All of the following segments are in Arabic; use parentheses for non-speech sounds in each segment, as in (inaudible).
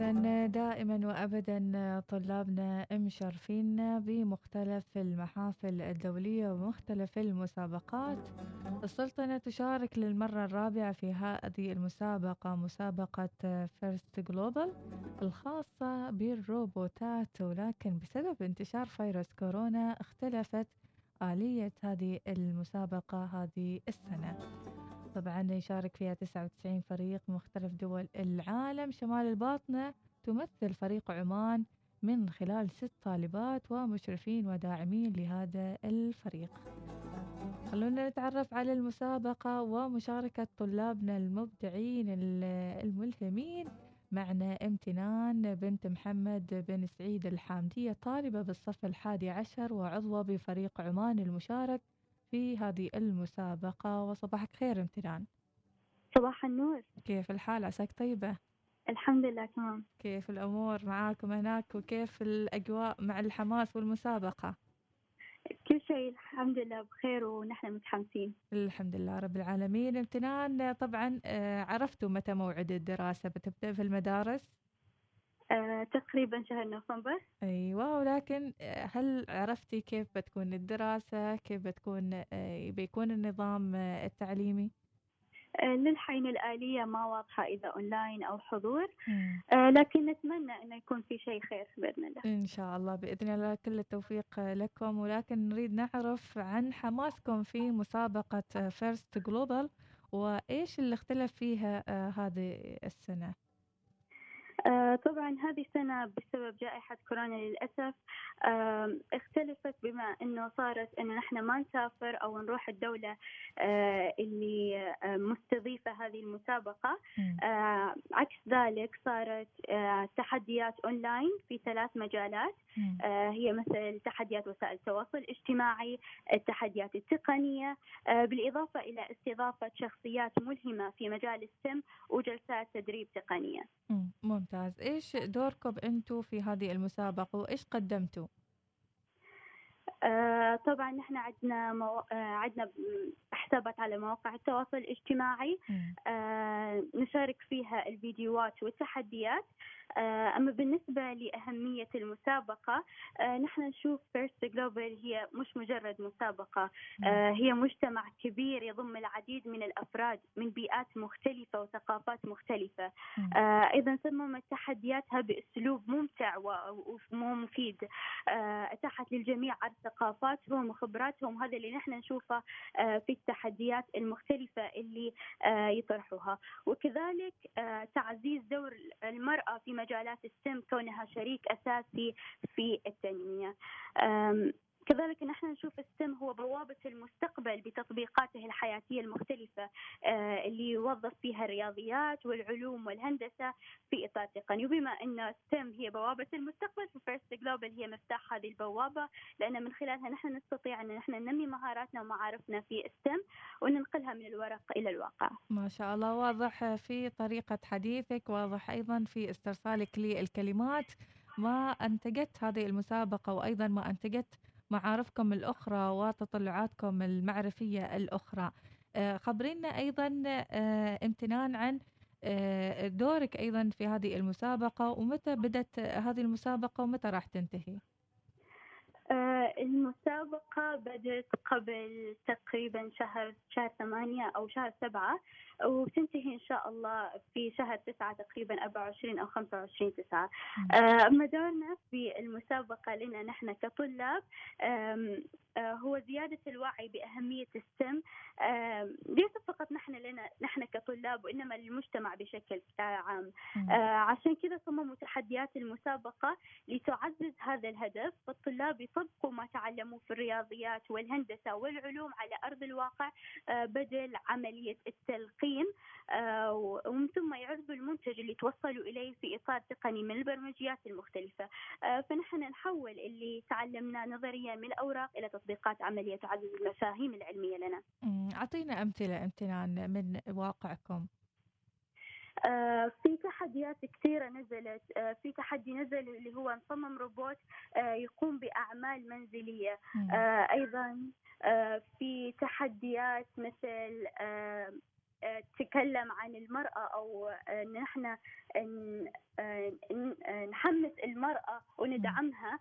إذا دائما وأبدا طلابنا مشرفينا بمختلف المحافل الدولية ومختلف المسابقات. السلطنة تشارك للمرة الرابعة في هذه المسابقة مسابقة First Global الخاصة بالروبوتات. ولكن بسبب انتشار فيروس كورونا اختلفت آلية هذه المسابقة هذه السنة. طبعا يشارك فيها 99 فريق من مختلف دول العالم. شمال الباطنة تمثل فريق عمان من خلال ست طالبات ومشرفين وداعمين لهذا الفريق. خلونا نتعرف على المسابقة ومشاركة طلابنا المبدعين الملهمين. معنا امتنان بنت محمد بن سعيد الحامدية طالبة بالصف الحادي عشر وعضوة بفريق عمان المشارك. في هذه المسابقة وصباحك خير امتنان. صباح النور. كيف الحال؟ عساك طيبة؟ الحمد لله تمام. كيف الأمور معاكم هناك؟ وكيف الأجواء مع الحماس والمسابقة؟ كل شيء الحمد لله بخير ونحن متحمسين. الحمد لله رب العالمين امتنان. طبعا آه، عرفتوا متى موعد الدراسة؟ بتبدأ في المدارس؟ تقريبا شهر نوفمبر. أيوة ولكن آه، هل عرفتي كيف بتكون الدراسة؟ كيف بتكون آه، بيكون النظام آه، التعليمي؟ للحين الآلية ما واضحة إذا أونلاين أو حضور. آه، لكن نتمنى أنه يكون في شيء خير بإذن الله. إن شاء الله بإذن الله كل التوفيق لكم. ولكن نريد نعرف عن حماسكم في مسابقة First Global وإيش اللي اختلف فيها آه، هذه السنة؟ طبعا هذه السنة بسبب جائحة كورونا للأسف اختلفت بما أنه صارت أنه نحن ما نسافر أو نروح الدولة آه، اللي آه، مستضيفة هذه المسابقة. آه، عكس ذلك صارت آه، تحديات أونلاين في ثلاث مجالات. آه، هي مثل تحديات وسائل التواصل الاجتماعي التحديات التقنية آه، بالإضافة إلى استضافة شخصيات ملهمة في مجال السم وجلسات تدريب تقنية مم. ممتاز. إيش دوركم أنتم في هذه المسابقة وإيش قدمتوا؟ آه، طبعا نحن عندنا مو... آه، عندنا حسابات على مواقع التواصل الاجتماعي. آه، نشارك فيها الفيديوهات والتحديات. آه، أما بالنسبة لأهمية المسابقة آه، نحن نشوف First Global هي مش مجرد مسابقة. آه، هي مجتمع كبير يضم العديد من الأفراد من بيئات مختلفة وثقافات مختلفة. آه، أيضا صممت تحدياتها بأسلوب ممتع ومفيد. آه، أتاحت للجميع عرض ثقافاتهم وخبراتهم. هذا اللي نحن نشوفه آه، في التحديات المختلفة اللي آه، يطرحوها. وكذلك آه، تعزيز دور المرأة في مجالات السم كونها شريك أساسي في التنمية. كذلك نحن نشوف السم هو بوابة المستقبل بتطبيقاته الحياتية المختلفة آه، اللي يوظف فيها الرياضيات والعلوم والهندسة في إطار تقني. وبما أن السم هي بوابة المستقبل ف First Global هي مفتاح هذه البوابة لأن من خلالها نحن نستطيع أن نحن ننمي مهاراتنا ومعارفنا في السم وننقلها من الورق إلى الواقع. ما شاء الله. واضح في طريقة حديثك واضح أيضا في استرسالك للكلمات. ما أنتجت هذه المسابقة وأيضا ما أنتجت معارفكم الأخرى وتطلعاتكم المعرفية الأخرى. آه، خبرينا أيضا آه، امتنان عن آه، دورك أيضا في هذه المسابقة ومتى بدأت هذه المسابقة ومتى راح تنتهي؟ المسابقة بدأت قبل تقريبا شهر شهر ثمانية أو شهر سبعة وتنتهي إن شاء الله في شهر تسعة تقريبا 24 أو 25 تسعة. آه، أما دورنا في المسابقة لنا نحن كطلاب آه، هو زيادة الوعي بأهمية السم. ليس فقط نحن لنا نحن كطلاب وإنما للمجتمع بشكل عام. آه، عشان كذا صمموا تحديات المسابقة لتعزز هذا الهدف فالطلاب يطبقوا ما تعلموه في الرياضيات والهندسة والعلوم على أرض الواقع آه، بدل عملية التلقين آه، ومن ثم يعرضوا المنتج اللي توصلوا إليه في إطار تقني من البرمجيات المختلفة آه، فنحن نحول اللي تعلمناه نظريا من الأوراق إلى تطبيقات عملية تعزز المفاهيم العلمية لنا. أعطينا أمثلة امتنان من واقعكم في تحديات كثيرة نزلت آه، في تحدي نزل اللي هو نصمم روبوت آه، يقوم بأعمال منزلية. آه، أيضا آه، في تحديات مثل آه، آه، تك- نتكلم عن المرأة أو إن إحنا المرأة وندعمها.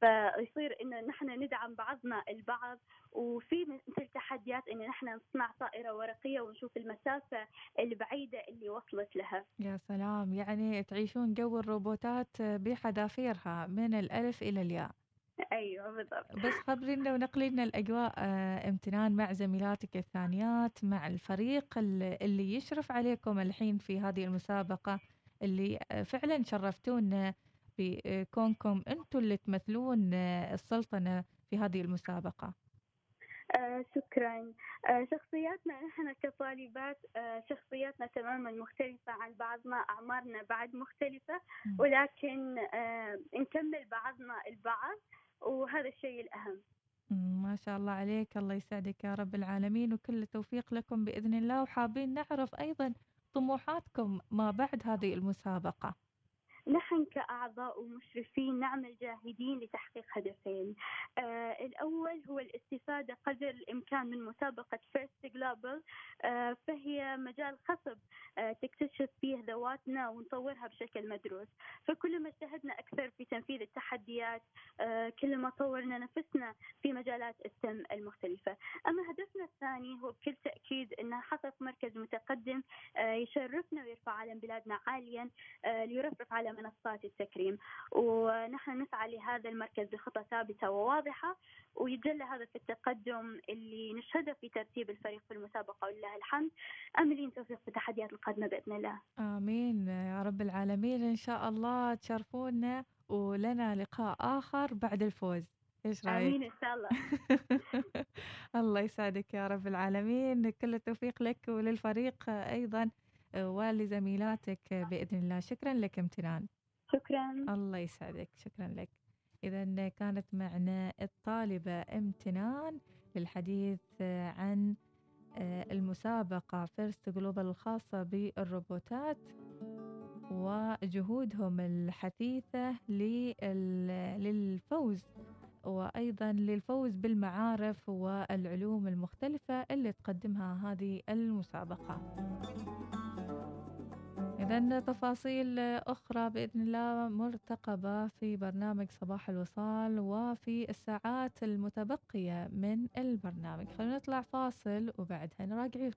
فيصير إنه نحن ندعم بعضنا البعض. وفي مثل تحديات إن نحن نصنع طائرة ورقية ونشوف المسافة البعيدة اللي وصلت لها. يا سلام. يعني تعيشون جو الروبوتات بحذافيرها من الألف إلى الياء. أيوه بالضبط. بس خبرينا ونقلي لنا الأجواء آه، امتنان مع زميلاتك الثانيات مع الفريق اللي يشرف عليكم الحين في هذه المسابقة اللي آه، فعلا شرفتونا بكونكم أنتم اللي تمثلون آه، السلطنة في هذه المسابقة. آه شكرا. آه شخصياتنا نحن كطالبات آه شخصياتنا تماما مختلفة عن بعضنا أعمارنا بعد مختلفة ولكن آه نكمل بعضنا البعض وهذا الشيء الأهم. ما شاء الله عليك. الله يسعدك يا رب العالمين وكل التوفيق لكم بإذن الله. وحابين نعرف أيضا طموحاتكم ما بعد هذه المسابقة. نحن كأعضاء ومشرفين نعمل جاهدين لتحقيق هدفين. آه الأول هو الاستفادة قدر الإمكان من مسابقة First Global آه فهي مجال خصب آه تكتشف فيه ذواتنا ونطورها بشكل مدروس. فكل ما اجتهدنا أكثر في تنفيذ التحديات آه كل ما طورنا نفسنا في مجالات السم المختلفة. أما هدفنا الثاني هو بكل تأكيد أن نحقق مركز متقدم آه يشرفنا ويرفع علم بلادنا عاليا آه ليرفرف على منصات التكريم ونحن نسعى لهذا المركز بخطة ثابتة وواضحة ويتجلى هذا في التقدم اللي نشهده في ترتيب الفريق في المسابقة ولله الحمد. أملين توفيق في التحديات القادمة بإذن الله. آمين. يا رب العالمين إن شاء الله تشرفونا ولنا لقاء آخر بعد الفوز. إيش رأيك؟ آمين إن شاء الله. (laughs) الله يسعدك يا رب العالمين. كل التوفيق لك وللفريق أيضا. ولزميلاتك بإذن الله. شكرا لك امتنان. شكرا. الله يسعدك. شكرا لك. إذا كانت معنا الطالبة امتنان للحديث عن المسابقة First Global الخاصة بالروبوتات وجهودهم الحثيثة للفوز وأيضا للفوز بالمعارف والعلوم المختلفة اللي تقدمها هذه المسابقة. إذا تفاصيل أخرى بإذن الله مرتقبة في برنامج صباح الوصال وفي الساعات المتبقية من البرنامج. خلونا نطلع فاصل وبعدها نراجع لكم.